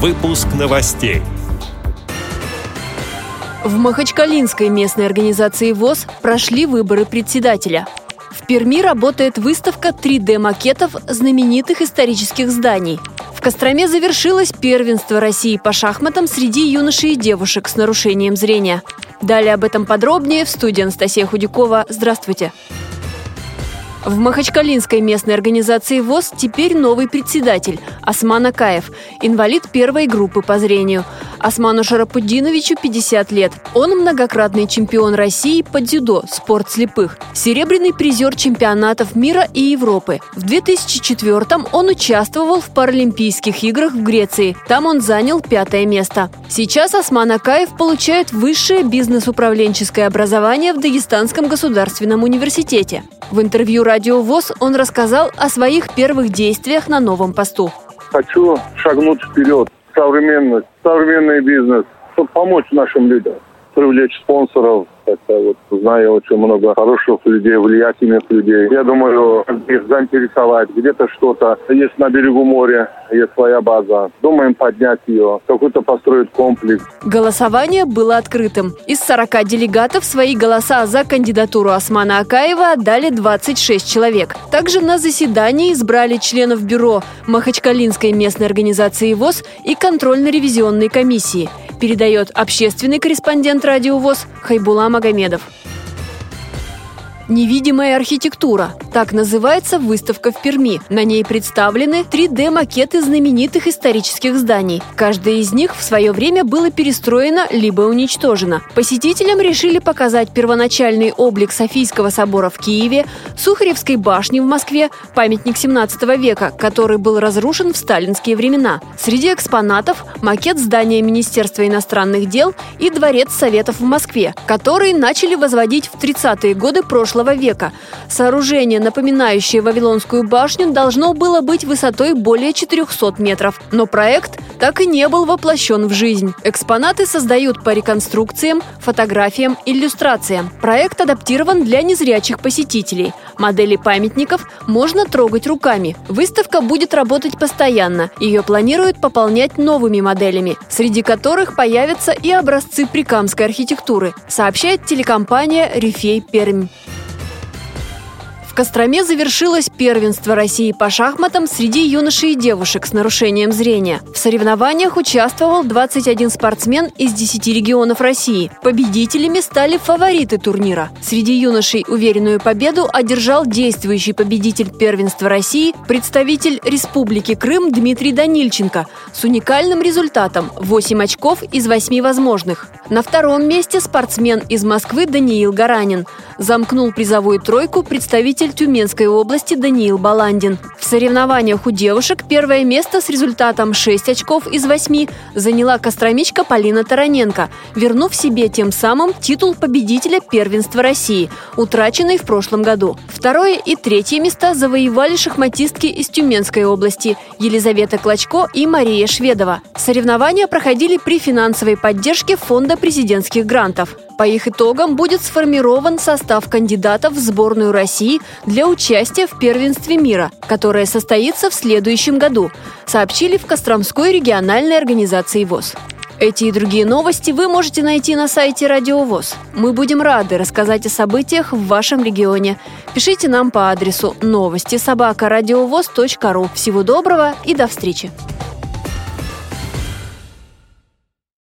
Выпуск новостей. В Махачкалинской местной организации ВОЗ прошли выборы председателя. В Перми работает выставка 3D-макетов знаменитых исторических зданий. В Костроме завершилось первенство России по шахматам среди юношей и девушек с нарушением зрения. Далее об этом подробнее в студии Анастасия Худякова. Здравствуйте. В Махачкалинской местной организации ВОЗ теперь новый председатель – Осман Акаев, инвалид первой группы по зрению. Осману Шарапудиновичу 50 лет. Он многократный чемпион России по дзюдо, спорт слепых, серебряный призер чемпионатов мира и Европы. В 2004-м он участвовал в Паралимпийских играх в Греции. Там он занял пятое место. Сейчас Осман Акаев получает высшее бизнес-управленческое образование в Дагестанском государственном университете. В интервью «Радио ВОЗ» он рассказал о своих первых действиях на новом посту. Хочу шагнуть вперед. Современность, современный бизнес, чтобы помочь нашим людям, привлечь спонсоров, это вот знаю очень много хороших людей, влиятельных людей. Я думаю, их заинтересовать. Где-то что-то есть на берегу моря, есть своя база. Думаем поднять ее, какой-то построить комплекс. Голосование было открытым. Из 40 делегатов свои голоса за кандидатуру Османа Акаева отдали 26 человек. Также на заседании избрали членов бюро Махачкалинской местной организации ВОЗ и контрольно-ревизионной комиссии – передает общественный корреспондент «Радио ВОЗ» Хайбула Магомедов. Невидимая архитектура. Так называется выставка в Перми. На ней представлены 3D-макеты знаменитых исторических зданий. Каждое из них в свое время было перестроено либо уничтожено. Посетителям решили показать первоначальный облик Софийского собора в Киеве, Сухаревской башни в Москве, памятник 17 века, который был разрушен в сталинские времена. Среди экспонатов макет здания Министерства иностранных дел и Дворец Советов в Москве, который начали возводить в 30-е годы прошлого века. Сооружение, напоминающее Вавилонскую башню, должно было быть высотой более 400 метров. Но проект так и не был воплощен в жизнь. Экспонаты создают по реконструкциям, фотографиям, иллюстрациям. Проект адаптирован для незрячих посетителей. Модели памятников можно трогать руками. Выставка будет работать постоянно. Ее планируют пополнять новыми моделями, среди которых появятся и образцы прикамской архитектуры, сообщает телекомпания «Рифей Пермь». Костроме завершилось первенство России по шахматам среди юношей и девушек с нарушением зрения. В соревнованиях участвовал 21 спортсмен из 10 регионов России. Победителями стали фавориты турнира. Среди юношей уверенную победу одержал действующий победитель первенства России, представитель Республики Крым Дмитрий Данильченко с уникальным результатом – 8 очков из 8 возможных. На втором месте спортсмен из Москвы Даниил Гаранин. Замкнул призовую тройку представитель Тюменской области Даниил Баландин. В соревнованиях у девушек первое место с результатом 6 очков из 8 заняла костромичка Полина Тараненко, вернув себе тем самым титул победителя первенства России, утраченный в прошлом году. Второе и третье места завоевали шахматистки из Тюменской области Елизавета Клочко и Мария Шведова. Соревнования проходили при финансовой поддержке Фонда президентских грантов. По их итогам будет сформирован состав кандидатов в сборную России для участия в первенстве мира, которое состоится в следующем году, сообщили в Костромской региональной организации ВОЗ. Эти и другие новости вы можете найти на сайте Радио ВОЗ. Мы будем рады рассказать о событиях в вашем регионе. Пишите нам по адресу новости собака ру. Всего доброго и до встречи!